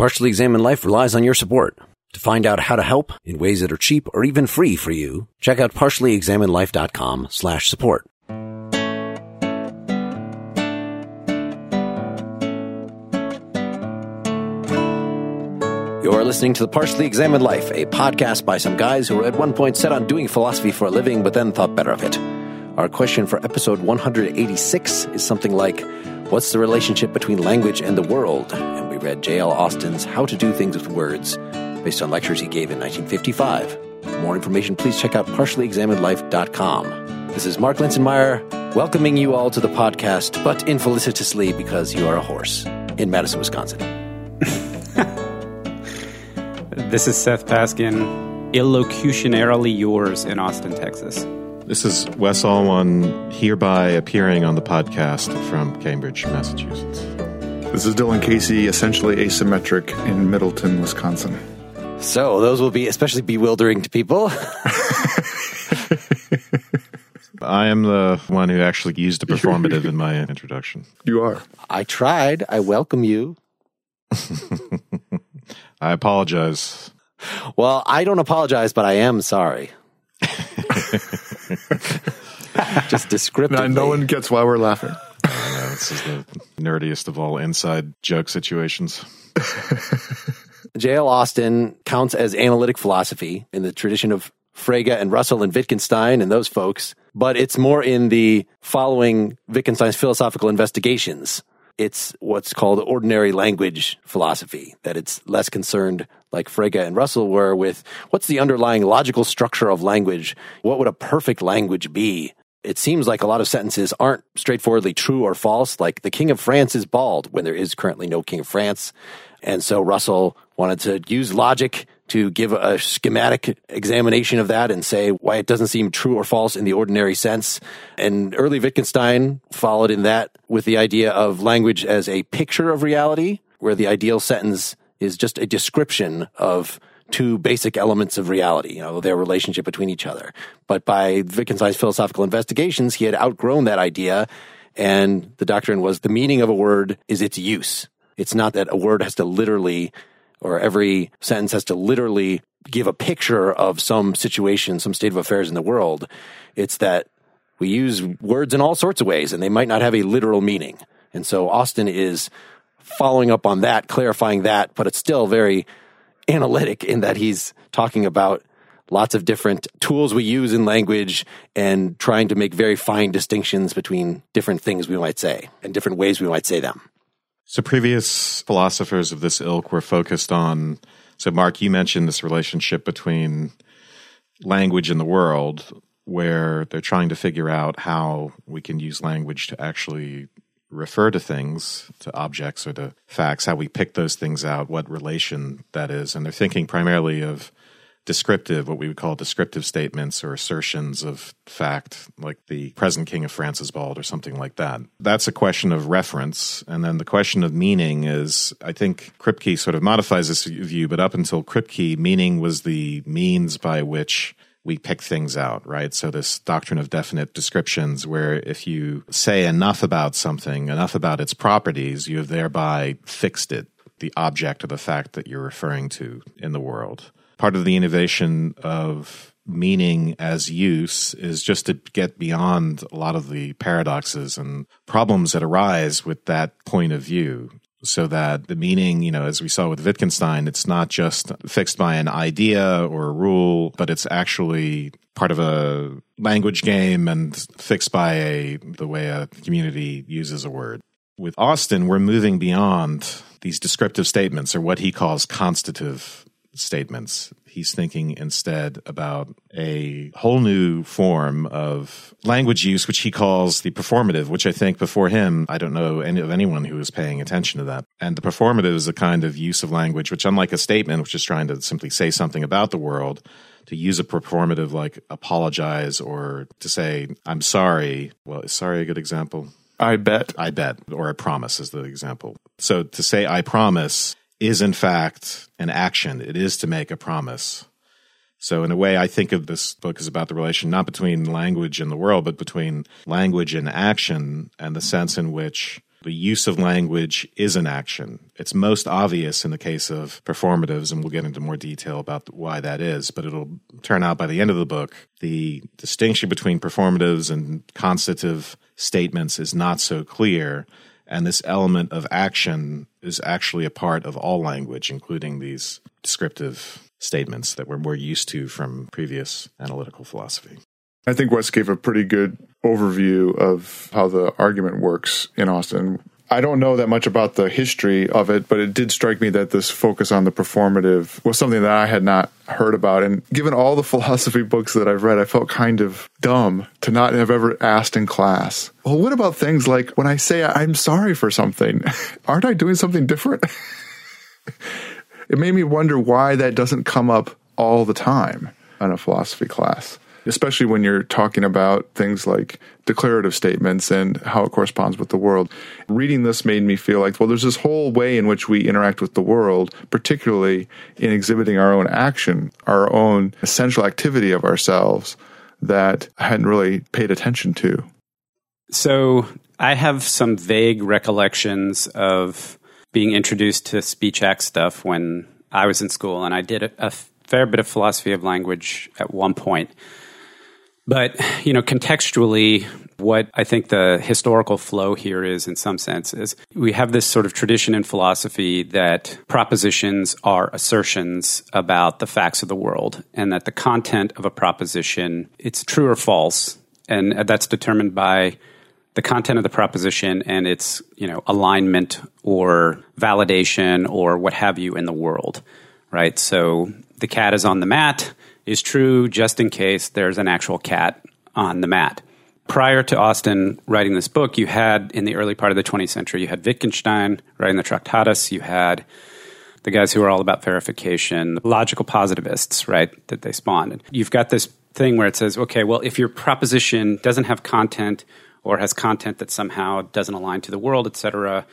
Partially Examined Life relies on your support. To find out how to help in ways that are cheap or even free for you, check out partiallyexaminedlife.com slash support. You're listening to The Partially Examined Life, a podcast by some guys who were at one point set on doing philosophy for a living, but then thought better of it. Our question for episode 186 is something like, What's the relationship between language and the world? And read J.L. Austin's How to Do Things with Words, based on lectures he gave in 1955. For more information, please check out partiallyexaminedlife.com. This is Mark Linsenmayer, welcoming you all to the podcast, but infelicitously because you are a horse in Madison, Wisconsin. This is Seth Paskin, illocutionarily yours in Austin, Texas. This is Wes Alwan, hereby appearing on the podcast from Cambridge, Massachusetts. This is Dylan Casey, essentially asymmetric in Middleton, Wisconsin. So, those will be especially bewildering to people. I am the one who actually used a performative in my introduction. You are. I tried. I welcome you. I apologize. Well, I don't apologize, but I am sorry. Just descriptively. Now, no one gets why we're laughing. This is the nerdiest of all inside joke situations. J.L. Austin counts as analytic philosophy in the tradition of Frege and Russell and Wittgenstein and those folks, but it's more in the following Wittgenstein's philosophical investigations. It's what's called ordinary language philosophy, that it's less concerned, like Frege and Russell were, with what's the underlying logical structure of language? What would a perfect language be? It seems like a lot of sentences aren't straightforwardly true or false, like the King of France is bald when there is currently no King of France. And so Russell wanted to use logic to give a schematic examination of that and say why it doesn't seem true or false in the ordinary sense. And early Wittgenstein followed in that with the idea of language as a picture of reality, where the ideal sentence is just a description of two basic elements of reality, you know, their relationship between each other. But by Wittgenstein's philosophical investigations, he had outgrown that idea. And the doctrine was the meaning of a word is its use. It's not that a word has to literally, or every sentence has to literally give a picture of some situation, some state of affairs in the world. It's that we use words in all sorts of ways and they might not have a literal meaning. And so Austin is following up on that, clarifying that, but it's still very analytic in that he's talking about lots of different tools we use in language and trying to make very fine distinctions between different things we might say and different ways we might say them. So, previous philosophers of this ilk were focused on. So, Mark, you mentioned this relationship between language and the world, where they're trying to figure out how we can use language to actually refer to things, to objects or to facts, how we pick those things out, what relation that is. And they're thinking primarily of descriptive, what we would call descriptive statements or assertions of fact, like the present king of France is bald or something like that. That's a question of reference. And then the question of meaning is, I think Kripke sort of modifies this view, but up until Kripke, meaning was the means by which we pick things out, right? So this doctrine of definite descriptions, where if you say enough about something, enough about its properties, you have thereby fixed it, the object or the fact that you're referring to in the world. Part of the innovation of meaning as use is just to get beyond a lot of the paradoxes and problems that arise with that point of view so that the meaning, you know, as we saw with Wittgenstein, it's not just fixed by an idea or a rule, but it's actually part of a language game and fixed by a the way a community uses a word. With Austin, we're moving beyond these descriptive statements or what he calls constative statements. He's thinking instead about a whole new form of language use, which he calls the performative, which I think before him, I don't know any of anyone who was paying attention to that. And the performative is a kind of use of language, which unlike a statement, which is trying to simply say something about the world, to use a performative like apologize or to say, I'm sorry. Well, is sorry a good example? I bet. I bet, or I promise is the example. So to say I promise is in fact an action. It is to make a promise. So in a way, I think of this book as about the relation not between language and the world, but between language and action and the sense in which the use of language is an action. It's most obvious in the case of performatives, and we'll get into more detail about why that is, but it'll turn out by the end of the book, the distinction between performatives and constative statements is not so clear. And this element of action is actually a part of all language, including these descriptive statements that we're more used to from previous analytical philosophy. I think Wes gave a pretty good overview of how the argument works in Austin. I don't know that much about the history of it, but it did strike me that this focus on the performative was something that I had not heard about. And given all the philosophy books that I've read, I felt kind of dumb to not have ever asked in class, well, what about things like when I say I'm sorry for something, aren't I doing something different? it made me wonder why that doesn't come up all the time in a philosophy class especially when you're talking about things like declarative statements and how it corresponds with the world. Reading this made me feel like, well, there's this whole way in which we interact with the world, particularly in exhibiting our own action, our own essential activity of ourselves that I hadn't really paid attention to. So I have some vague recollections of being introduced to speech act stuff when I was in school, and I did a, a fair bit of philosophy of language at one point. But, you know, contextually, what I think the historical flow here is, in some sense, is we have this sort of tradition in philosophy that propositions are assertions about the facts of the world, and that the content of a proposition, it's true or false, and that's determined by the content of the proposition and its, you know, alignment or validation or what have you in the world, right? So the cat is on the mat is true just in case there's an actual cat on the mat. Prior to Austin writing this book, you had in the early part of the 20th century, you had Wittgenstein writing the Tractatus, you had the guys who are all about verification, logical positivists, right, that they spawned. You've got this thing where it says, okay, well, if your proposition doesn't have content or has content that somehow doesn't align to the world, et cetera,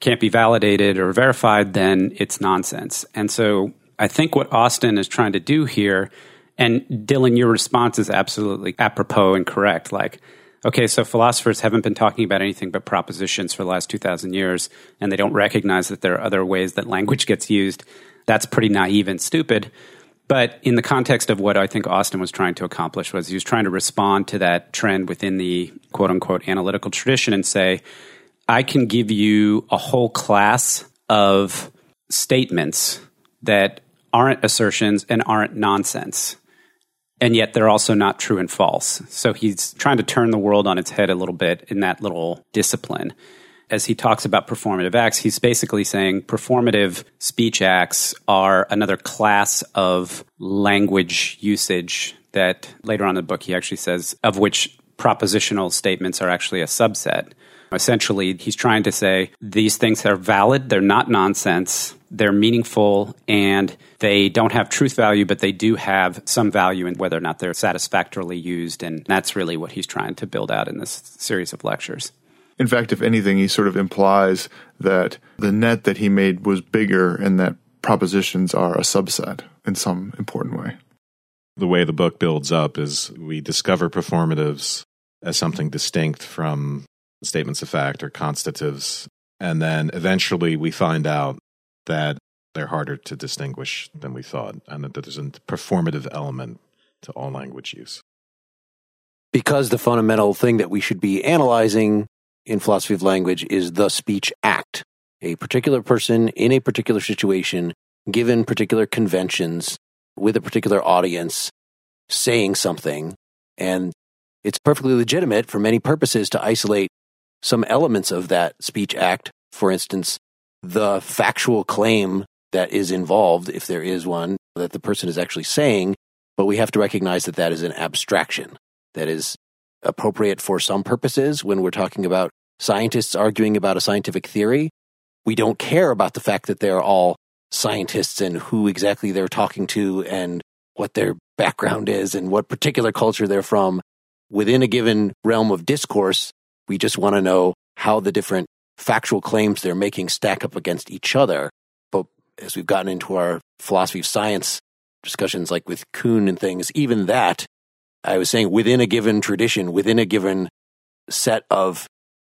can't be validated or verified, then it's nonsense. And so I think what Austin is trying to do here, and Dylan, your response is absolutely apropos and correct. Like, okay, so philosophers haven't been talking about anything but propositions for the last 2,000 years, and they don't recognize that there are other ways that language gets used. That's pretty naive and stupid. But in the context of what I think Austin was trying to accomplish was he was trying to respond to that trend within the quote unquote analytical tradition and say, I can give you a whole class of statements that aren't assertions and aren't nonsense. And yet they're also not true and false. So he's trying to turn the world on its head a little bit in that little discipline. As he talks about performative acts, he's basically saying performative speech acts are another class of language usage that later on in the book he actually says, of which propositional statements are actually a subset. Essentially, he's trying to say these things are valid, they're not nonsense, they're meaningful, and they don't have truth value, but they do have some value in whether or not they're satisfactorily used. And that's really what he's trying to build out in this series of lectures. In fact, if anything, he sort of implies that the net that he made was bigger and that propositions are a subset in some important way. The way the book builds up is we discover performatives as something distinct from statements of fact or constatives. And then eventually we find out that they're harder to distinguish than we thought, and that there's a performative element to all language use. Because the fundamental thing that we should be analyzing in philosophy of language is the speech act. A particular person in a particular situation, given particular conventions, with a particular audience, saying something. And it's perfectly legitimate for many purposes to isolate some elements of that speech act. For instance, the factual claim that is involved, if there is one, that the person is actually saying, but we have to recognize that that is an abstraction that is appropriate for some purposes when we're talking about scientists arguing about a scientific theory. We don't care about the fact that they're all scientists and who exactly they're talking to and what their background is and what particular culture they're from. Within a given realm of discourse, we just want to know how the different factual claims they're making stack up against each other. But as we've gotten into our philosophy of science discussions, like with Kuhn and things, even that, I was saying within a given tradition, within a given set of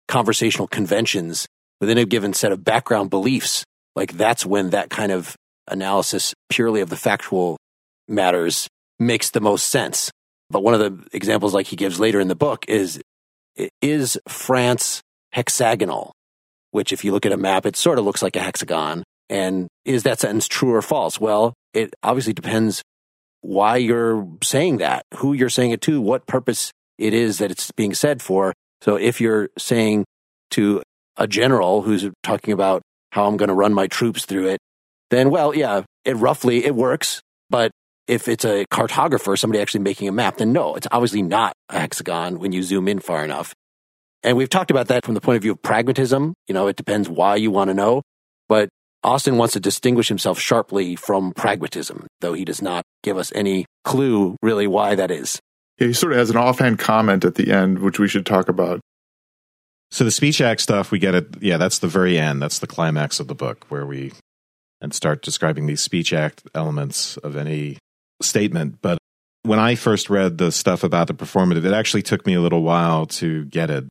conversational conventions within a given set of background beliefs, like that's when that kind of analysis purely of the factual matters makes the most sense. But one of the examples like he gives later in the book is is France hexagonal? Which if you look at a map, it sort of looks like a hexagon. And is that sentence true or false? Well, it obviously depends why you're saying that, who you're saying it to, what purpose it is that it's being said for. So if you're saying to a general who's talking about how I'm going to run my troops through it, then well, yeah, it roughly it works. But if it's a cartographer, somebody actually making a map, then no, it's obviously not a hexagon when you zoom in far enough. And we've talked about that from the point of view of pragmatism. You know, it depends why you want to know. But Austin wants to distinguish himself sharply from pragmatism, though he does not give us any clue really why that is. Yeah, he sort of has an offhand comment at the end, which we should talk about. So the speech act stuff, we get it. Yeah, that's the very end. That's the climax of the book where we and start describing these speech act elements of any statement. But when I first read the stuff about the performative, it actually took me a little while to get it.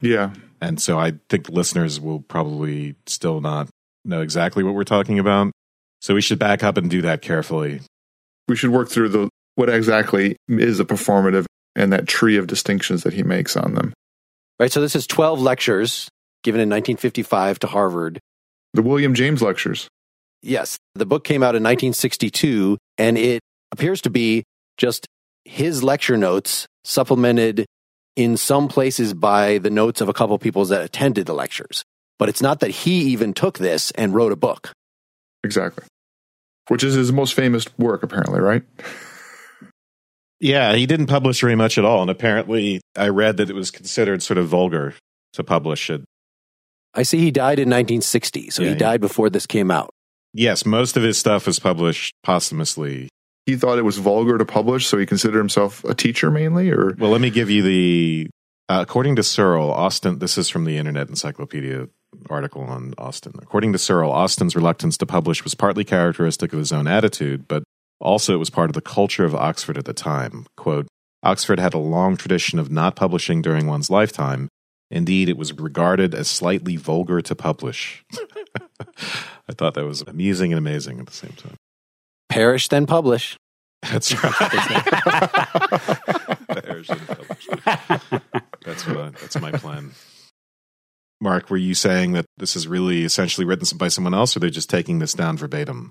Yeah. And so I think listeners will probably still not know exactly what we're talking about. So we should back up and do that carefully. We should work through the what exactly is a performative and that tree of distinctions that he makes on them. Right. So this is 12 lectures given in 1955 to Harvard. The William James lectures. Yes. The book came out in 1962 and it appears to be just his lecture notes supplemented in some places by the notes of a couple of people that attended the lectures. But it's not that he even took this and wrote a book. Exactly. Which is his most famous work, apparently, right? Yeah, he didn't publish very much at all. And apparently, I read that it was considered sort of vulgar to publish it. I see he died in 1960, so yeah, he died before this came out. Yes, most of his stuff was published posthumously. He thought it was vulgar to publish, so he considered himself a teacher mainly, or well, let me give you the. Uh, according to Searle, Austin. This is from the Internet Encyclopedia article on Austin. According to Searle, Austin's reluctance to publish was partly characteristic of his own attitude, but also it was part of the culture of Oxford at the time. Quote, Oxford had a long tradition of not publishing during one's lifetime. Indeed, it was regarded as slightly vulgar to publish. I thought that was amusing and amazing at the same time. Perish, then publish. That's right. Perish, then publish. That's what I, that's my plan. Mark, were you saying that this is really essentially written by someone else, or they're just taking this down verbatim?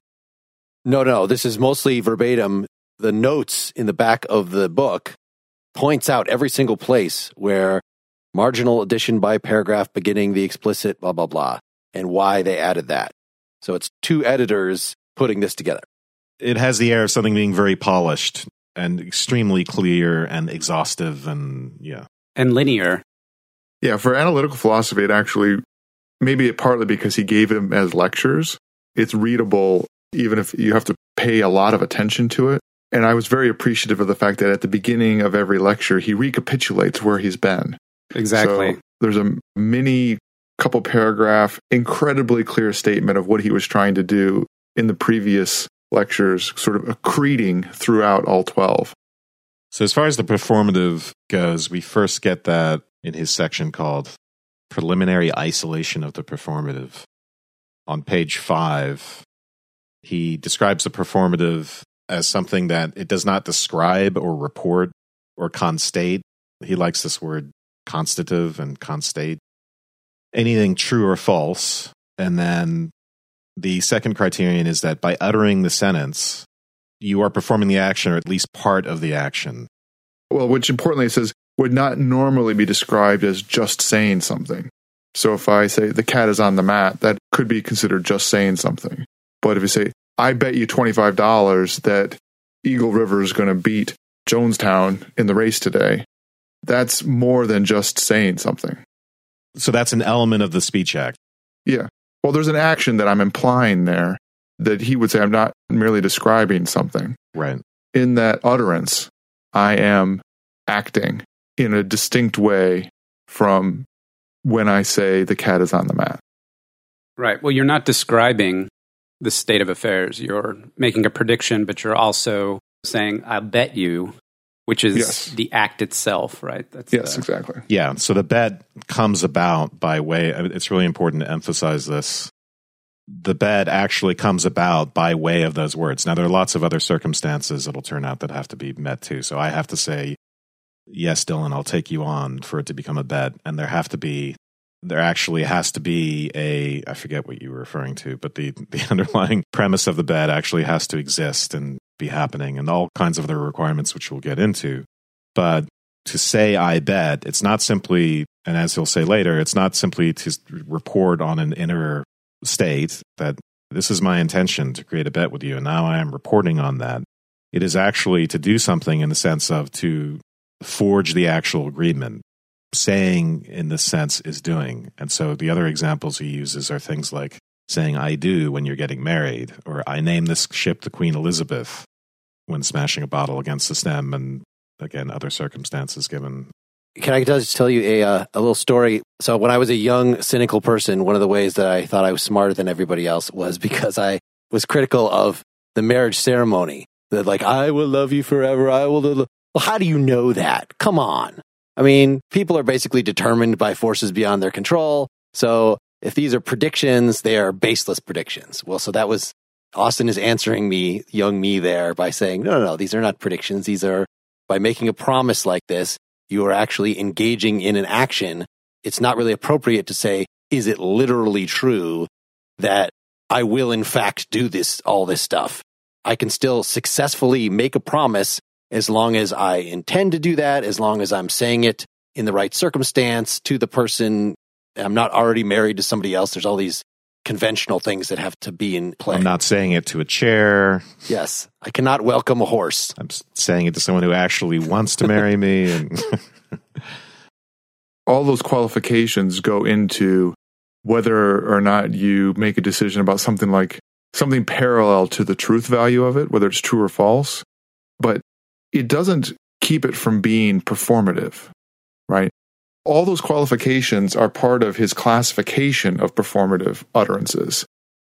No, no, this is mostly verbatim. The notes in the back of the book points out every single place where marginal addition by paragraph beginning the explicit blah blah blah and why they added that. So it's two editors putting this together. It has the air of something being very polished and extremely clear and exhaustive and yeah. And linear. Yeah, for analytical philosophy, it actually, maybe it partly because he gave them as lectures, it's readable even if you have to pay a lot of attention to it. And I was very appreciative of the fact that at the beginning of every lecture, he recapitulates where he's been. Exactly. So there's a mini couple paragraph, incredibly clear statement of what he was trying to do in the previous lectures, sort of accreting throughout all 12. So, as far as the performative goes, we first get that in his section called Preliminary Isolation of the Performative. On page five, he describes the performative as something that it does not describe or report or constate. He likes this word constative and constate. Anything true or false. And then the second criterion is that by uttering the sentence, you are performing the action or at least part of the action. Well, which importantly says would not normally be described as just saying something. So if I say the cat is on the mat, that could be considered just saying something. But if you say, I bet you $25 that Eagle River is going to beat Jonestown in the race today, that's more than just saying something. So that's an element of the speech act. Yeah. Well, there's an action that I'm implying there that he would say I'm not merely describing something. Right. In that utterance, I am acting in a distinct way from when I say the cat is on the mat. Right. Well, you're not describing the state of affairs. You're making a prediction, but you're also saying, I bet you, which is Yes. the act itself, right? That's Yes, the- exactly. Yeah. So the bet comes about by way, I mean, it's really important to emphasize this. The bet actually comes about by way of those words. Now, there are lots of other circumstances that'll turn out that have to be met too. So I have to say, yes, Dylan, I'll take you on for it to become a bet. And there have to be, there actually has to be a, I forget what you were referring to, but the, the underlying premise of the bet actually has to exist and be happening and all kinds of other requirements, which we'll get into. But to say I bet, it's not simply, and as he'll say later, it's not simply to report on an inner state that this is my intention to create a bet with you, and now I am reporting on that. It is actually to do something in the sense of to forge the actual agreement. Saying in this sense is doing. And so the other examples he uses are things like saying I do when you're getting married, or I name this ship the Queen Elizabeth when smashing a bottle against the stem, and again, other circumstances given. Can I just tell you a uh, a little story? So when I was a young, cynical person, one of the ways that I thought I was smarter than everybody else was because I was critical of the marriage ceremony. That like I will love you forever. I will. Well, how do you know that? Come on. I mean, people are basically determined by forces beyond their control. So if these are predictions, they are baseless predictions. Well, so that was Austin is answering me, young me, there by saying, no, no, no, these are not predictions. These are by making a promise like this you are actually engaging in an action, it's not really appropriate to say, is it literally true that I will in fact do this, all this stuff? I can still successfully make a promise as long as I intend to do that, as long as I'm saying it in the right circumstance to the person. I'm not already married to somebody else. There's all these conventional things that have to be in play. I'm not saying it to a chair. yes. I cannot welcome a horse. I'm saying it to someone who actually wants to marry me. And all those qualifications go into whether or not you make a decision about something like something parallel to the truth value of it, whether it's true or false. But it doesn't keep it from being performative, right? All those qualifications are part of his classification of performative utterances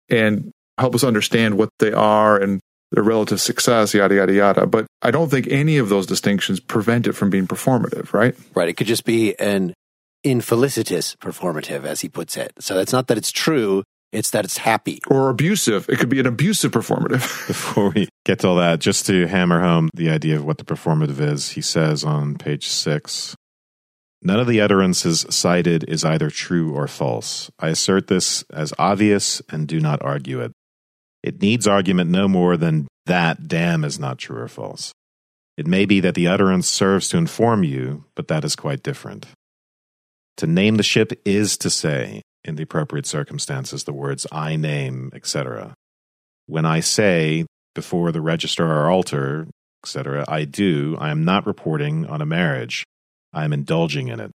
and help us understand what they are and their relative success, yada, yada, yada. But I don't think any of those distinctions prevent it from being performative, right? Right. It could just be an infelicitous performative, as he puts it. So it's not that it's true, it's that it's happy. or abusive. It could be an abusive performative. before we get to all that, just to hammer home the idea of what the performative is, he says on page six None of the utterances cited is either true or false. I assert this as obvious and do not argue it. It needs argument no more than that damn is not true or false. It may be that the utterance serves to inform you, but that is quite different. To name the ship is to say, in the appropriate circumstances, the words I name, etc. When I say before the registrar or altar, etc., I do, I am not reporting on a marriage. I am indulging in it.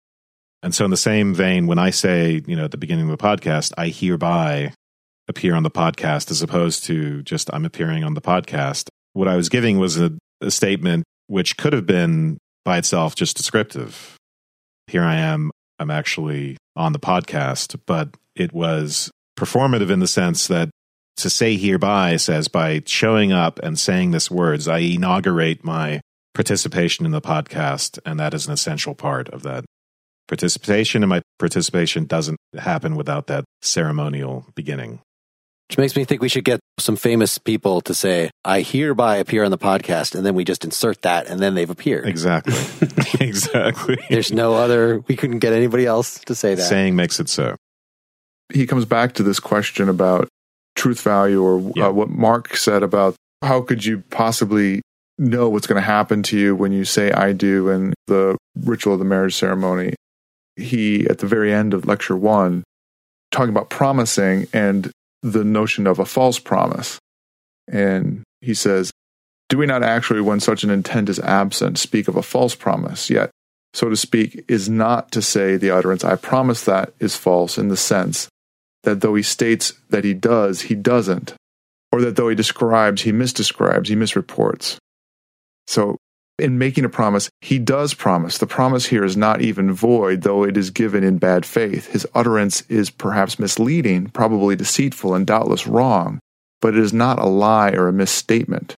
And so, in the same vein, when I say, you know, at the beginning of the podcast, I hereby appear on the podcast, as opposed to just I'm appearing on the podcast, what I was giving was a, a statement which could have been by itself just descriptive. Here I am, I'm actually on the podcast, but it was performative in the sense that to say hereby says by showing up and saying this words, I inaugurate my participation in the podcast, and that is an essential part of that participation. And my participation doesn't happen without that ceremonial beginning. Which makes me think we should get some famous people to say, I hereby appear on the podcast, and then we just insert that, and then they've appeared. Exactly. exactly. There's no other, we couldn't get anybody else to say that. Saying makes it so. he comes back to this question about truth value or Yeah. uh, what Mark said about how could you possibly know what's going to happen to you when you say I do in the ritual of the marriage ceremony. He, at the very end of lecture one, talking about promising and the notion of a false promise. And he says, Do we not actually, when such an intent is absent, speak of a false promise? Yet, so to speak, is not to say the utterance, I promise that, is false in the sense that though he states that he does, he doesn't, or that though he describes, he misdescribes, he misreports. So, in making a promise, he does promise. The promise here is not even void, though it is given in bad faith. His utterance is perhaps misleading, probably deceitful, and doubtless wrong, but it is not a lie or a misstatement.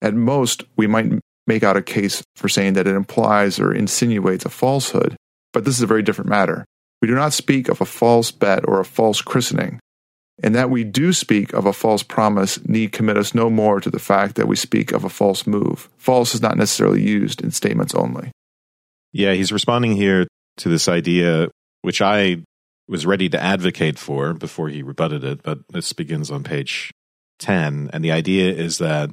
At most, we might make out a case for saying that it implies or insinuates a falsehood, but this is a very different matter. We do not speak of a false bet or a false christening, and that we do speak of a false promise need commit us no more to the fact that we speak of a false move. False is not necessarily used in statements only. Yeah, he's responding here to this idea, which I was ready to advocate for before he rebutted it, but this begins on page 10. And the idea is that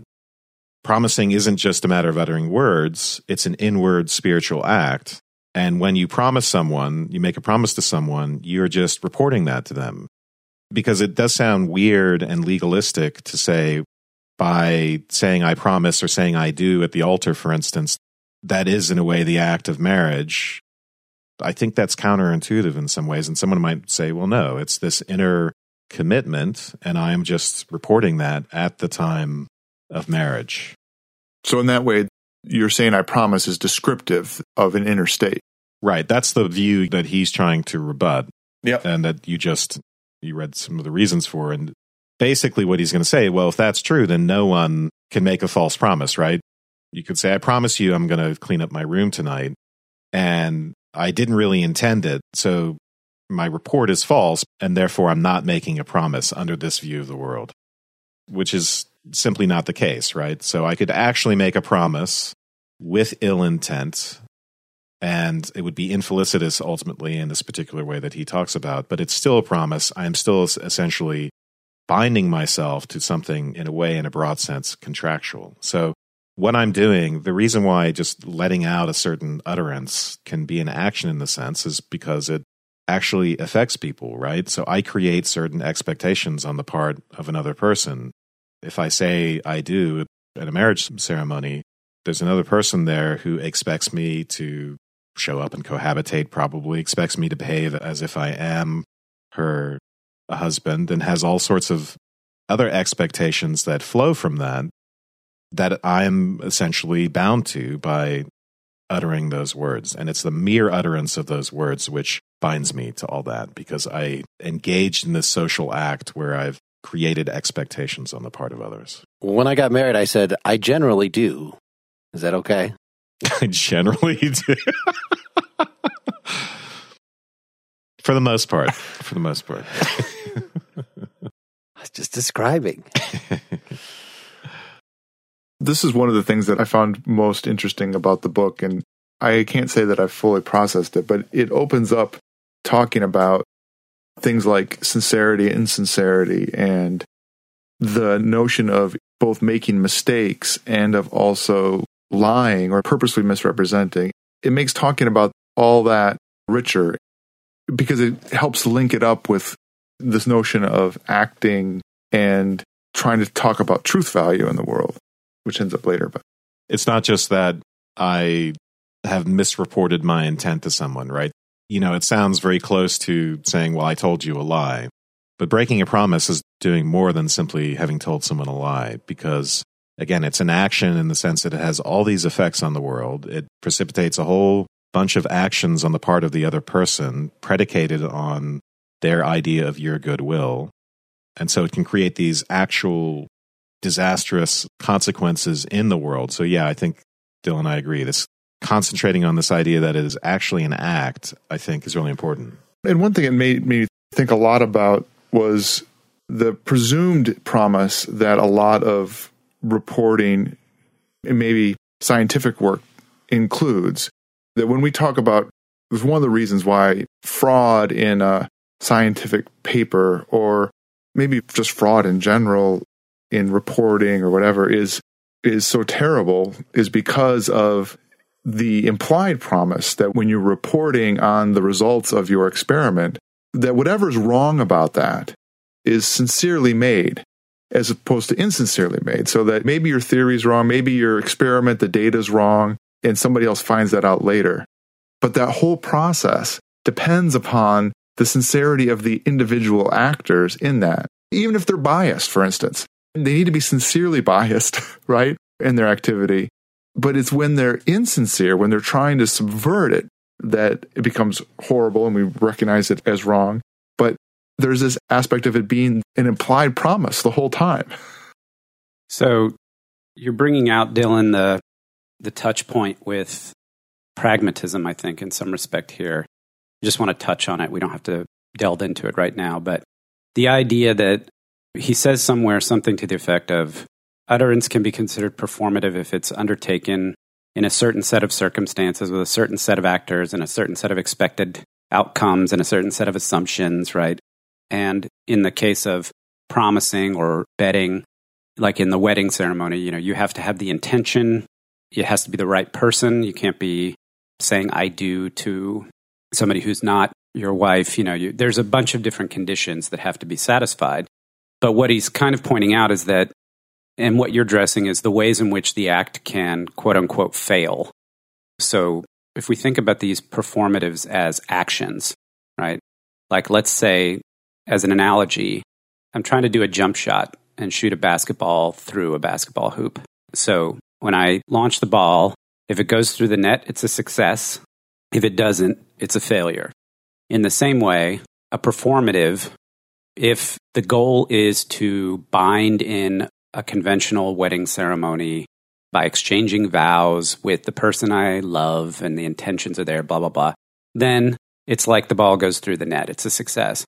promising isn't just a matter of uttering words, it's an inward spiritual act. And when you promise someone, you make a promise to someone, you're just reporting that to them. Because it does sound weird and legalistic to say, by saying I promise or saying I do at the altar, for instance, that is in a way the act of marriage. I think that's counterintuitive in some ways. And someone might say, well, no, it's this inner commitment. And I'm just reporting that at the time of marriage. So, in that way, you're saying I promise is descriptive of an inner state. Right. That's the view that he's trying to rebut. Yep. And that you just, you read some of the reasons for. And basically, what he's going to say, well, if that's true, then no one can make a false promise, right? You could say, I promise you I'm going to clean up my room tonight. And I didn't really intend it. So my report is false. And therefore, I'm not making a promise under this view of the world, which is simply not the case, right? So I could actually make a promise with ill intent and it would be infelicitous ultimately in this particular way that he talks about, but it's still a promise. I am still essentially binding myself to something in a way, in a broad sense, contractual. So what I'm doing, the reason why just letting out a certain utterance can be an action in the sense is because it actually affects people, right? So I create certain expectations on the part of another person if I say I do at a marriage ceremony, there's another person there who expects me to show up and cohabitate, probably expects me to behave as if I am her husband, and has all sorts of other expectations that flow from that that I'm essentially bound to by uttering those words. And it's the mere utterance of those words which binds me to all that because I engaged in this social act where I've created expectations on the part of others. When I got married, I said, I generally do. Is that okay? I generally do. For the most part. For the most part. I was just describing. this is one of the things that I found most interesting about the book. And I can't say that I've fully processed it, but it opens up talking about things like sincerity and insincerity and the notion of both making mistakes and of also lying or purposely misrepresenting. It makes talking about all that richer because it helps link it up with this notion of acting and trying to talk about truth value in the world, which ends up later. But it's not just that I have misreported my intent to someone, right? you know, it sounds very close to saying, well, I told you a lie. But breaking a promise is doing more than simply having told someone a lie because, again, it's an action in the sense that it has all these effects on the world. It precipitates a whole bunch of actions on the part of the other person predicated on their idea of your goodwill. And so it can create these actual disastrous consequences in the world. So, yeah, I think Dylan, and I agree. This concentrating on this idea that it is actually an act, I think is really important. And one thing it made me think a lot about was the presumed promise that a lot of reporting and maybe scientific work includes that when we talk about it's one of the reasons why fraud in a scientific paper or maybe just fraud in general in reporting or whatever is is so terrible is because of the implied promise that when you're reporting on the results of your experiment, that whatever's wrong about that is sincerely made as opposed to insincerely made. So that maybe your theory is wrong, maybe your experiment, the data is wrong, and somebody else finds that out later. But that whole process depends upon the sincerity of the individual actors in that. Even if they're biased, for instance, they need to be sincerely biased, right, in their activity but it's when they're insincere, when they're trying to subvert it, that it becomes horrible and we recognize it as wrong. But there's this aspect of it being an implied promise the whole time. So you're bringing out, Dylan, the the touch point with pragmatism, I think, in some respect here. I just want to touch on it. We don't have to delve into it right now. But the idea that he says somewhere something to the effect of utterance can be considered performative if it's undertaken in a certain set of circumstances with a certain set of actors and a certain set of expected outcomes and a certain set of assumptions, right? And in the case of promising or betting, like in the wedding ceremony, you know, you have to have the intention. It has to be the right person. You can't be saying I do to somebody who's not your wife. You know, you, there's a bunch of different conditions that have to be satisfied. But what he's kind of pointing out is that, and what you're addressing is the ways in which the act can quote unquote fail. So if we think about these performatives as actions, right? Like let's say, as an analogy, I'm trying to do a jump shot and shoot a basketball through a basketball hoop. So when I launch the ball, if it goes through the net, it's a success. If it doesn't, it's a failure. In the same way, a performative, if the goal is to bind in a conventional wedding ceremony by exchanging vows with the person I love and the intentions are there, blah, blah, blah, then it's like the ball goes through the net. It's a success.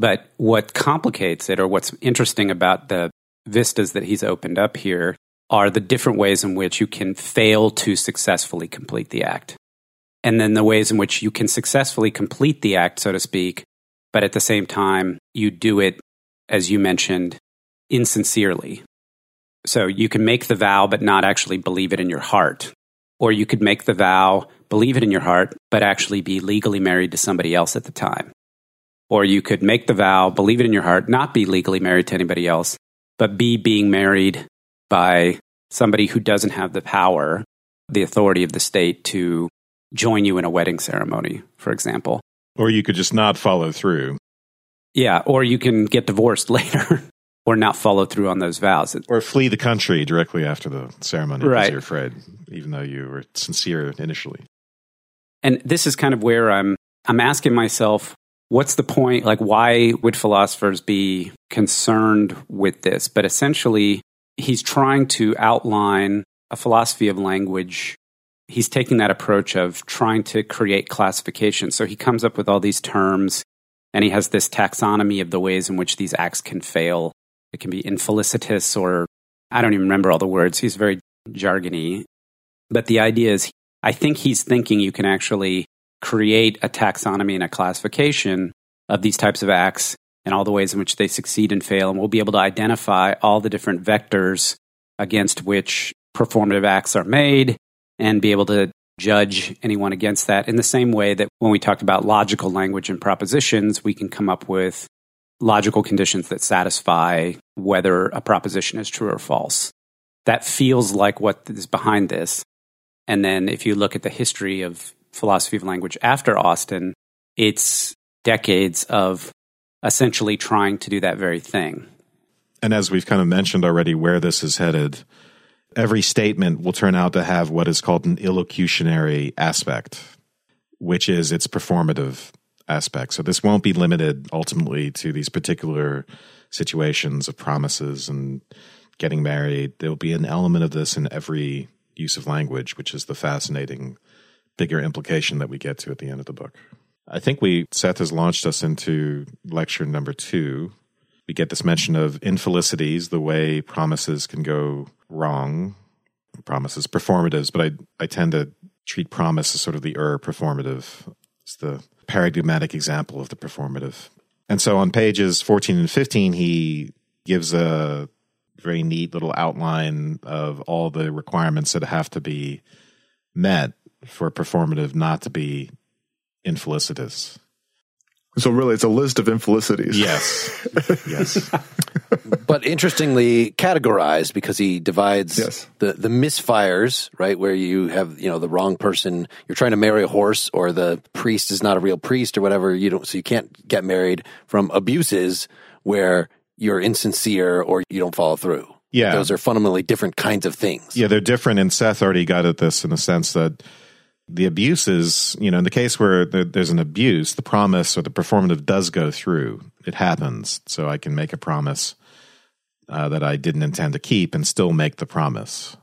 But what complicates it, or what's interesting about the vistas that he's opened up here, are the different ways in which you can fail to successfully complete the act. And then the ways in which you can successfully complete the act, so to speak, but at the same time, you do it, as you mentioned, insincerely. So you can make the vow, but not actually believe it in your heart. Or you could make the vow, believe it in your heart, but actually be legally married to somebody else at the time. Or you could make the vow, believe it in your heart, not be legally married to anybody else, but be being married by somebody who doesn't have the power, the authority of the state to join you in a wedding ceremony, for example. Or you could just not follow through. Yeah, or you can get divorced later or not follow through on those vows. Or flee the country directly after the ceremony right. because you're afraid, even though you were sincere initially. And this is kind of where I'm I'm asking myself what's the point? Like, why would philosophers be concerned with this? But essentially, he's trying to outline a philosophy of language. He's taking that approach of trying to create classification. So he comes up with all these terms and he has this taxonomy of the ways in which these acts can fail. It can be infelicitous or I don't even remember all the words. He's very jargony. But the idea is, I think he's thinking you can actually create a taxonomy and a classification of these types of acts and all the ways in which they succeed and fail. And we'll be able to identify all the different vectors against which performative acts are made and be able to judge anyone against that in the same way that when we talked about logical language and propositions, we can come up with logical conditions that satisfy whether a proposition is true or false. That feels like what is behind this. And then if you look at the history of philosophy of language after Austin, it's decades of essentially trying to do that very thing. And as we've kind of mentioned already, where this is headed, every statement will turn out to have what is called an illocutionary aspect, which is its performative aspect. So this won't be limited ultimately to these particular situations of promises and getting married. There will be an element of this in every use of language, which is the fascinating bigger implication that we get to at the end of the book. I think we Seth has launched us into lecture number two. We get this mention of infelicities, the way promises can go wrong. Promises, performatives, but I I tend to treat promise as sort of the er performative. It's the paradigmatic example of the performative. And so on pages 14 and 15, he gives a very neat little outline of all the requirements that have to be met for performative not to be infelicitous. So really, it's a list of infelicities. Yes, yes. but interestingly categorized because he divides yes. the the misfires, right, where you have you know the wrong person. You're trying to marry a horse, or the priest is not a real priest, or whatever. You don't, so you can't get married. From abuses where you're insincere or you don't follow through. Yeah, those are fundamentally different kinds of things. Yeah, they're different. And Seth already got at this in the sense that the abuses, you know, in the case where there's an abuse, the promise or the performative does go through. It happens. So I can make a promise uh, that I didn't intend to keep and still make the promise.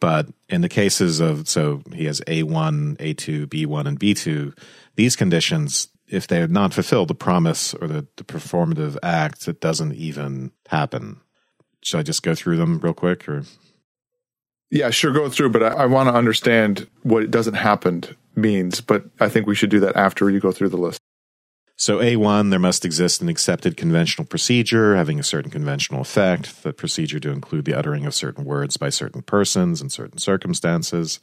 But in the cases of, so he has A1, A2, B1, and B2, these conditions, if they're not fulfilled, the promise or the, the performative act, it doesn't even happen. Should I just go through them real quick or? Yeah, sure, go through, but I, I want to understand what it doesn't happen means, but I think we should do that after you go through the list. So, A1, there must exist an accepted conventional procedure having a certain conventional effect, the procedure to include the uttering of certain words by certain persons in certain circumstances.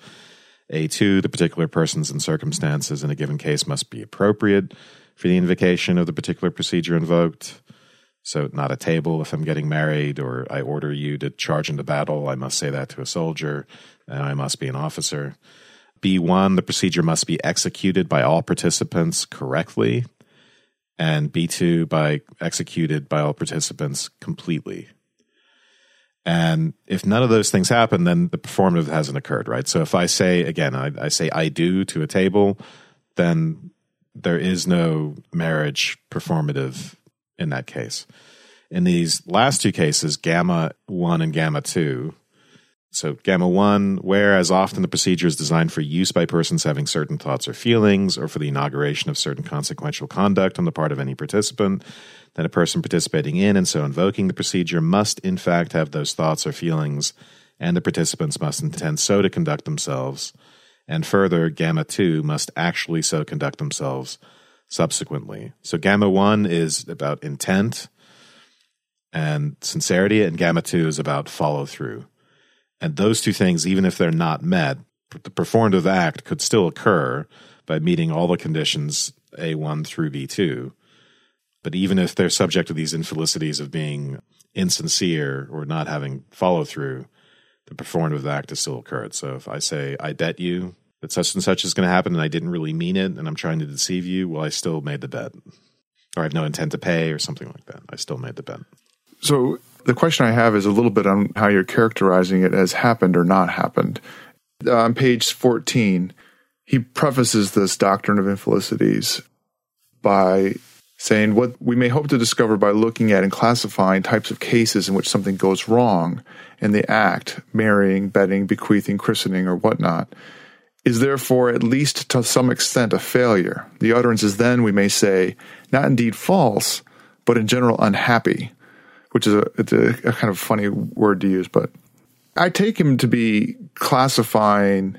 A2, the particular persons and circumstances in a given case must be appropriate for the invocation of the particular procedure invoked. So, not a table if I'm getting married or I order you to charge into battle, I must say that to a soldier and I must be an officer. B1, the procedure must be executed by all participants correctly and B2 by executed by all participants completely. And if none of those things happen, then the performative hasn't occurred, right? So if I say, again, I, I say I do to a table, then there is no marriage performative in that case. In these last two cases, gamma 1 and gamma 2, so, gamma 1, whereas often the procedure is designed for use by persons having certain thoughts or feelings, or for the inauguration of certain consequential conduct on the part of any participant, then a person participating in and so invoking the procedure must, in fact, have those thoughts or feelings, and the participants must intend so to conduct themselves. And further, gamma 2 must actually so conduct themselves subsequently. So, gamma 1 is about intent and sincerity, and gamma 2 is about follow through. And those two things, even if they're not met, the performative act could still occur by meeting all the conditions A1 through B2. But even if they're subject to these infelicities of being insincere or not having follow through, the performative act has still occurred. So if I say, I bet you that such and such is going to happen and I didn't really mean it and I'm trying to deceive you, well, I still made the bet. Or I have no intent to pay or something like that. I still made the bet. So the question I have is a little bit on how you're characterizing it as happened or not happened. Uh, on page 14, he prefaces this doctrine of infelicities by saying what we may hope to discover by looking at and classifying types of cases in which something goes wrong in the act, marrying, betting, bequeathing, christening, or whatnot, is therefore at least to some extent a failure. The utterance is then, we may say, not indeed false, but in general unhappy which is a, a, a kind of funny word to use, but I take him to be classifying.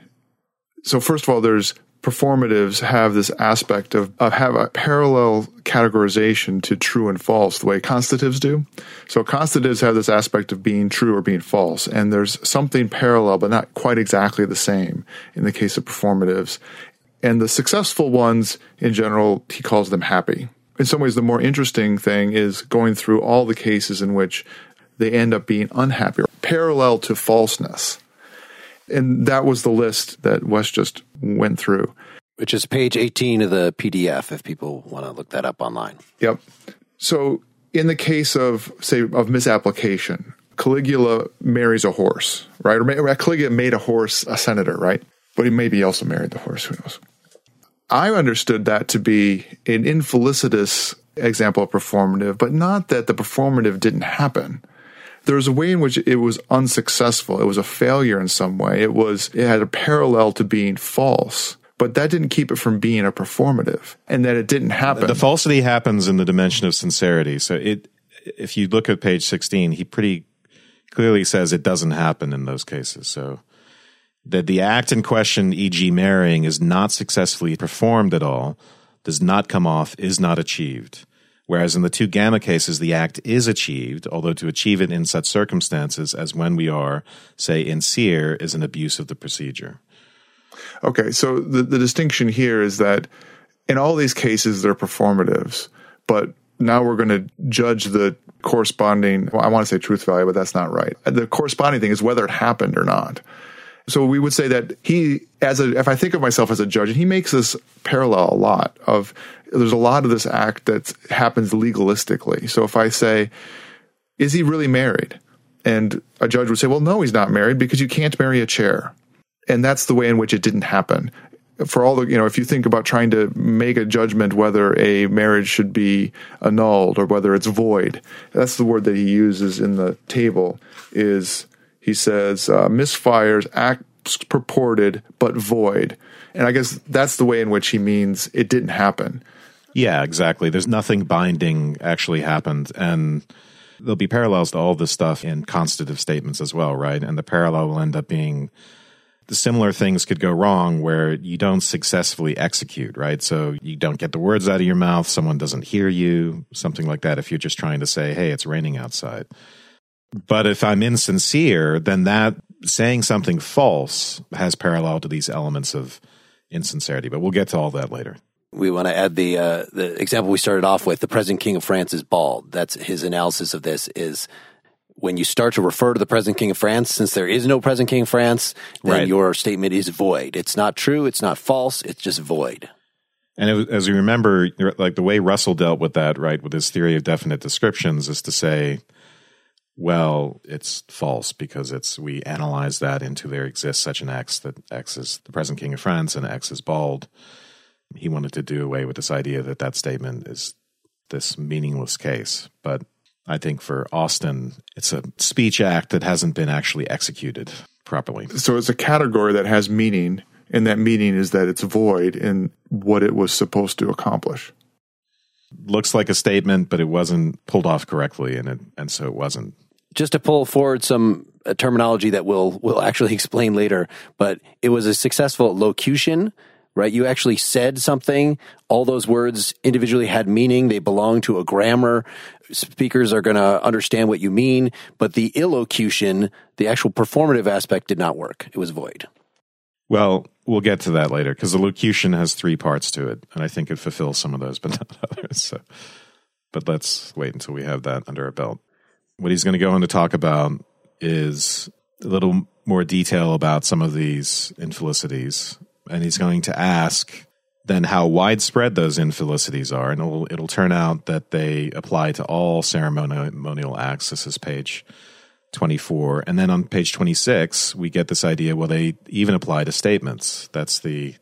So first of all, there's performatives have this aspect of, of have a parallel categorization to true and false the way constatives do. So constatives have this aspect of being true or being false, and there's something parallel but not quite exactly the same in the case of performatives. And the successful ones in general, he calls them happy in some ways, the more interesting thing is going through all the cases in which they end up being unhappy, parallel to falseness. And that was the list that Wes just went through. Which is page 18 of the PDF if people want to look that up online. Yep. So, in the case of, say, of misapplication, Caligula marries a horse, right? Or Caligula made a horse a senator, right? But he maybe also married the horse, who knows? I understood that to be an infelicitous example of performative, but not that the performative didn't happen. There was a way in which it was unsuccessful. It was a failure in some way. It was, it had a parallel to being false, but that didn't keep it from being a performative and that it didn't happen. The falsity happens in the dimension of sincerity. So it, if you look at page 16, he pretty clearly says it doesn't happen in those cases. So that the act in question, e.g., marrying, is not successfully performed at all, does not come off, is not achieved. Whereas in the two gamma cases, the act is achieved, although to achieve it in such circumstances as when we are, say, in seer, is an abuse of the procedure. Okay, so the, the distinction here is that in all these cases, they're performatives, but now we're going to judge the corresponding, well, I want to say truth value, but that's not right. The corresponding thing is whether it happened or not. So we would say that he, as a, if I think of myself as a judge, and he makes this parallel a lot of, there's a lot of this act that happens legalistically. So if I say, is he really married? And a judge would say, well, no, he's not married because you can't marry a chair. And that's the way in which it didn't happen. For all the, you know, if you think about trying to make a judgment whether a marriage should be annulled or whether it's void, that's the word that he uses in the table is he says, uh, misfires, acts purported but void. And I guess that's the way in which he means it didn't happen. Yeah, exactly. There's nothing binding actually happened. And there'll be parallels to all this stuff in constative statements as well, right? And the parallel will end up being the similar things could go wrong where you don't successfully execute, right? So you don't get the words out of your mouth, someone doesn't hear you, something like that, if you're just trying to say, hey, it's raining outside. But if I'm insincere, then that saying something false has parallel to these elements of insincerity. But we'll get to all that later. We want to add the uh, the example we started off with. The present king of France is bald. That's his analysis of this. Is when you start to refer to the present king of France, since there is no present king of France, then Right. your statement is void. It's not true. It's not false. It's just void. And it, as you remember, like the way Russell dealt with that, right, with his theory of definite descriptions, is to say, well, it's false because it's we analyze that into there exists such an X that X is the present king of France and X is bald. He wanted to do away with this idea that that statement is this meaningless case, but I think for Austin, it's a speech act that hasn't been actually executed properly. So it's a category that has meaning, and that meaning is that it's void in what it was supposed to accomplish. Looks like a statement, but it wasn't pulled off correctly, and it, and so it wasn't. Just to pull forward some uh, terminology that we'll we'll actually explain later, but it was a successful locution, right? You actually said something. All those words individually had meaning. They belong to a grammar. Speakers are going to understand what you mean, but the illocution, the actual performative aspect, did not work. It was void. Well, we'll get to that later because the locution has three parts to it, and I think it fulfills some of those, but not others. So, but let's wait until we have that under our belt. What he's going to go on to talk about is a little more detail about some of these infelicities, and he's going to ask then how widespread those infelicities are, and it'll, it'll turn out that they apply to all ceremonial acts. This is page 24. And then on page 26, we get this idea well, they even apply to statements. That's the,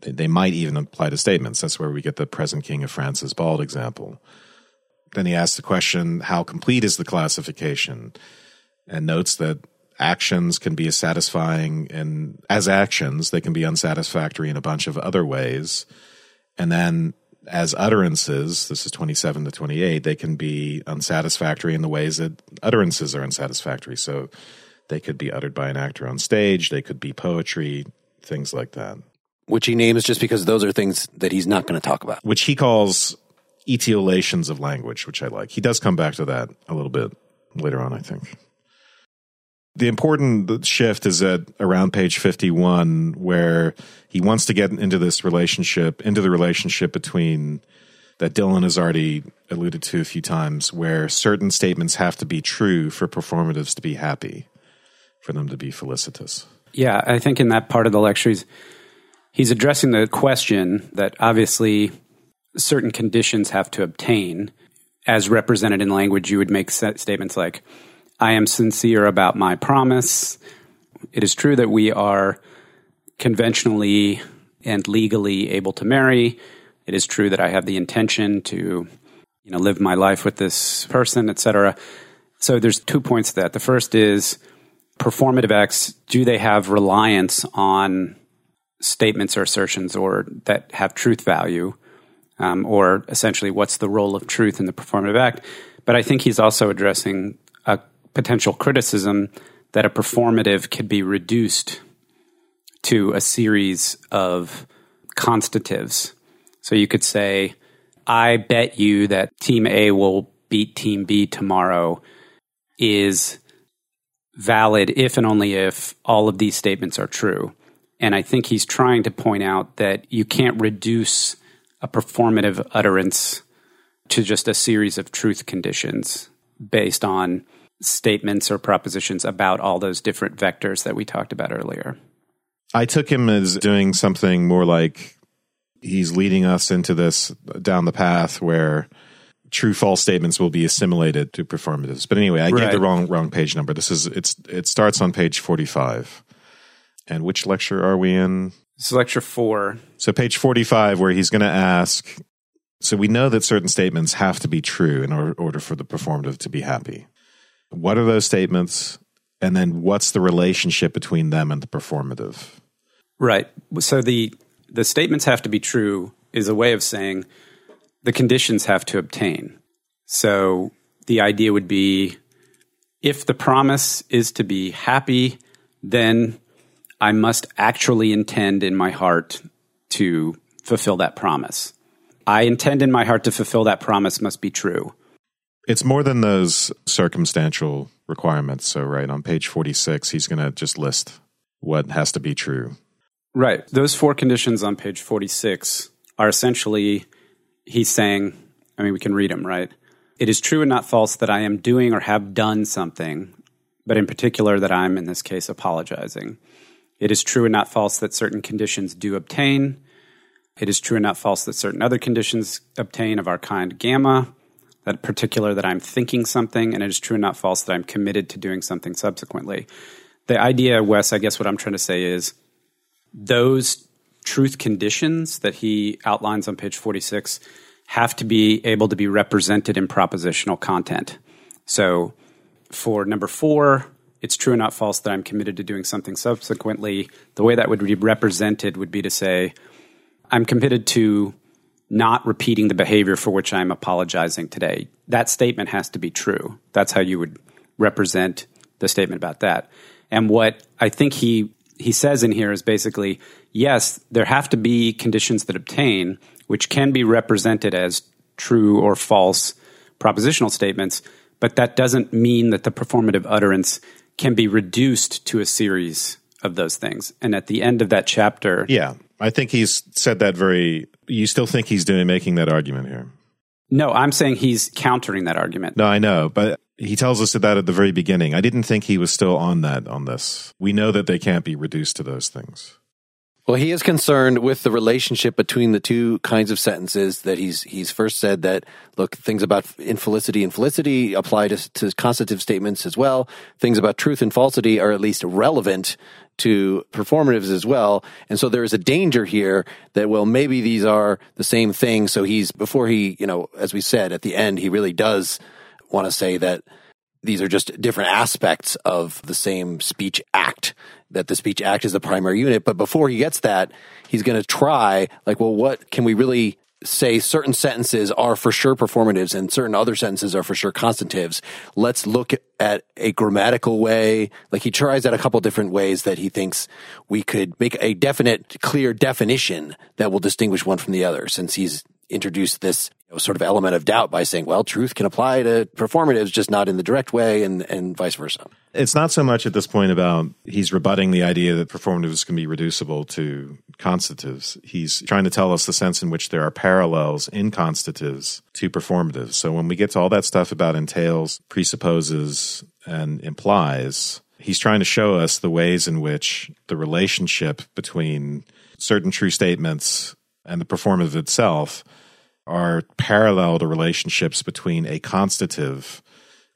they, they might even apply to statements. That's where we get the present king of France's bald example. Then he asks the question how complete is the classification? And notes that actions can be as satisfying and as actions, they can be unsatisfactory in a bunch of other ways. And then as utterances, this is 27 to 28, they can be unsatisfactory in the ways that utterances are unsatisfactory. So they could be uttered by an actor on stage, they could be poetry, things like that, Which he names just because those are things that he's not going to talk about. which he calls etiolations of language, which I like. He does come back to that a little bit later on, I think. The important shift is at around page 51, where he wants to get into this relationship, into the relationship between that Dylan has already alluded to a few times, where certain statements have to be true for performatives to be happy, for them to be felicitous. Yeah, I think in that part of the lecture, he's, he's addressing the question that obviously certain conditions have to obtain. As represented in language, you would make statements like, I am sincere about my promise. It is true that we are conventionally and legally able to marry. It is true that I have the intention to, you know, live my life with this person, etc. So there's two points to that. The first is performative acts, do they have reliance on statements or assertions or that have truth value? Um, or essentially, what's the role of truth in the performative act? But I think he's also addressing a potential criticism that a performative could be reduced to a series of constatives. So you could say, I bet you that team A will beat team B tomorrow is valid if and only if all of these statements are true. And I think he's trying to point out that you can't reduce a performative utterance to just a series of truth conditions based on statements or propositions about all those different vectors that we talked about earlier. I took him as doing something more like he's leading us into this down the path where true false statements will be assimilated to performatives. But anyway, I gave the wrong wrong page number. This is it's it starts on page 45. And which lecture are we in? This is lecture four. So page 45 where he's going to ask so we know that certain statements have to be true in order, order for the performative to be happy. What are those statements And then what's the relationship between them and the performative? Right. So the the statements have to be true is a way of saying the conditions have to obtain. So the idea would be if the promise is to be happy, then I must actually intend in my heart to fulfill that promise. I intend in my heart to fulfill that promise must be true. It's more than those circumstantial requirements. So, right on page 46, he's going to just list what has to be true. Right. Those four conditions on page 46 are essentially, he's saying, I mean, we can read them, right? It is true and not false that I am doing or have done something, but in particular that I'm, in this case, apologizing. It is true and not false that certain conditions do obtain. It is true and not false that certain other conditions obtain of our kind gamma, that particular that I'm thinking something, and it is true and not false that I'm committed to doing something subsequently. The idea, Wes, I guess what I'm trying to say is those truth conditions that he outlines on page 46 have to be able to be represented in propositional content. So for number four, it's true and not false that I'm committed to doing something subsequently. The way that would be represented would be to say, I'm committed to not repeating the behavior for which I'm apologizing today. That statement has to be true. That's how you would represent the statement about that. And what I think he he says in here is basically yes, there have to be conditions that obtain, which can be represented as true or false propositional statements, but that doesn't mean that the performative utterance can be reduced to a series of those things. And at the end of that chapter, Yeah, I think he's said that very. You still think he's doing making that argument here? no, I'm saying he's countering that argument. No, I know, but he tells us that at the very beginning. I didn't think he was still on that on this. We know that they can't be reduced to those things. Well, he is concerned with the relationship between the two kinds of sentences that he's he's first said that look things about infelicity and felicity apply to, to constative statements as well. Things about truth and falsity are at least relevant to performatives as well. And so there is a danger here that well maybe these are the same thing. So he's before he you know as we said at the end he really does want to say that these are just different aspects of the same speech act that the speech act is the primary unit but before he gets that he's going to try like well what can we really say certain sentences are for sure performatives and certain other sentences are for sure constatives let's look at a grammatical way. Like he tries out a couple different ways that he thinks we could make a definite clear definition that will distinguish one from the other since he's introduced this you know, sort of element of doubt by saying, well, truth can apply to performatives, just not in the direct way, and, and vice versa. It's not so much at this point about he's rebutting the idea that performatives can be reducible to constatives. He's trying to tell us the sense in which there are parallels in constatives to performatives. So when we get to all that stuff about entails, presupposes, and implies, he's trying to show us the ways in which the relationship between certain true statements and the performative itself are parallel to relationships between a constative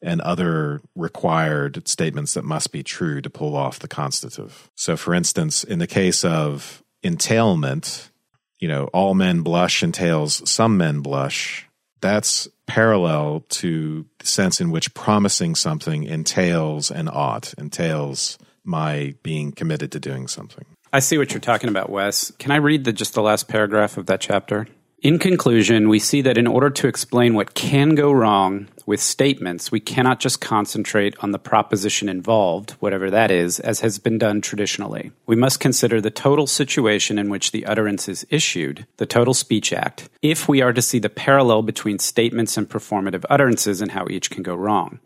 and other required statements that must be true to pull off the constative. So, for instance, in the case of entailment, you know, all men blush entails some men blush. That's parallel to the sense in which promising something entails an ought, entails my being committed to doing something. I see what you're talking about, Wes. Can I read the, just the last paragraph of that chapter? In conclusion, we see that in order to explain what can go wrong with statements, we cannot just concentrate on the proposition involved, whatever that is, as has been done traditionally. We must consider the total situation in which the utterance is issued, the total speech act, if we are to see the parallel between statements and performative utterances and how each can go wrong.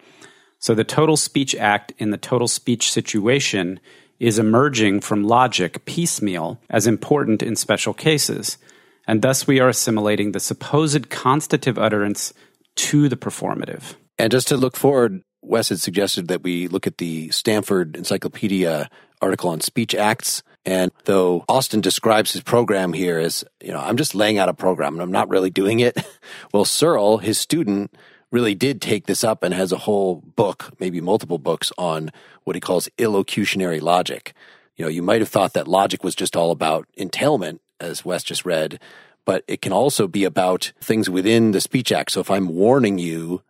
So the total speech act in the total speech situation is emerging from logic piecemeal as important in special cases and thus we are assimilating the supposed constative utterance to the performative. And just to look forward, Wes had suggested that we look at the Stanford Encyclopedia article on speech acts. And though Austin describes his program here as, you know, I'm just laying out a program and I'm not really doing it. well, Searle, his student, really did take this up and has a whole book, maybe multiple books on what he calls illocutionary logic. You know, you might have thought that logic was just all about entailment, as Wes just read, but it can also be about things within the speech act. So if I'm warning you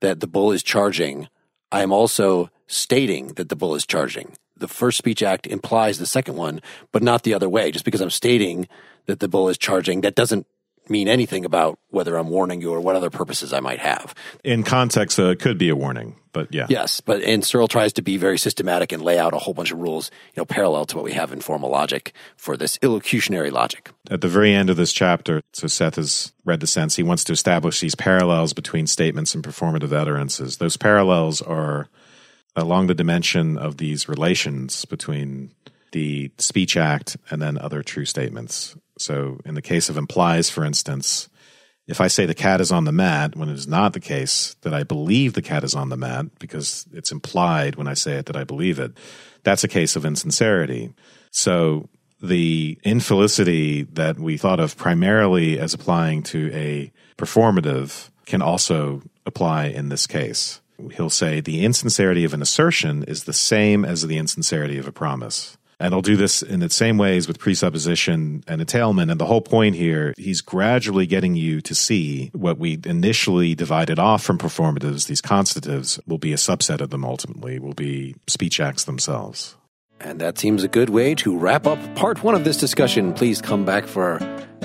that the bull is charging, I am also stating that the bull is charging. The first speech act implies the second one, but not the other way. Just because I'm stating that the bull is charging, that doesn't mean anything about whether I'm warning you or what other purposes I might have. In context, uh, it could be a warning, but yeah. Yes, but and Searle tries to be very systematic and lay out a whole bunch of rules, you know, parallel to what we have in formal logic for this illocutionary logic. At the very end of this chapter, so Seth has read the sense, he wants to establish these parallels between statements and performative utterances. Those parallels are along the dimension of these relations between the speech act and then other true statements. So, in the case of implies, for instance, if I say the cat is on the mat when it is not the case that I believe the cat is on the mat because it's implied when I say it that I believe it, that's a case of insincerity. So, the infelicity that we thought of primarily as applying to a performative can also apply in this case. He'll say the insincerity of an assertion is the same as the insincerity of a promise. And I'll do this in the same ways with presupposition and entailment. And the whole point here, he's gradually getting you to see what we initially divided off from performatives, these constatives, will be a subset of them ultimately, will be speech acts themselves. And that seems a good way to wrap up part one of this discussion. Please come back for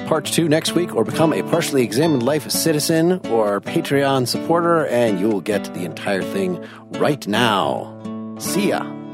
part two next week or become a partially examined life citizen or Patreon supporter, and you'll get the entire thing right now. See ya.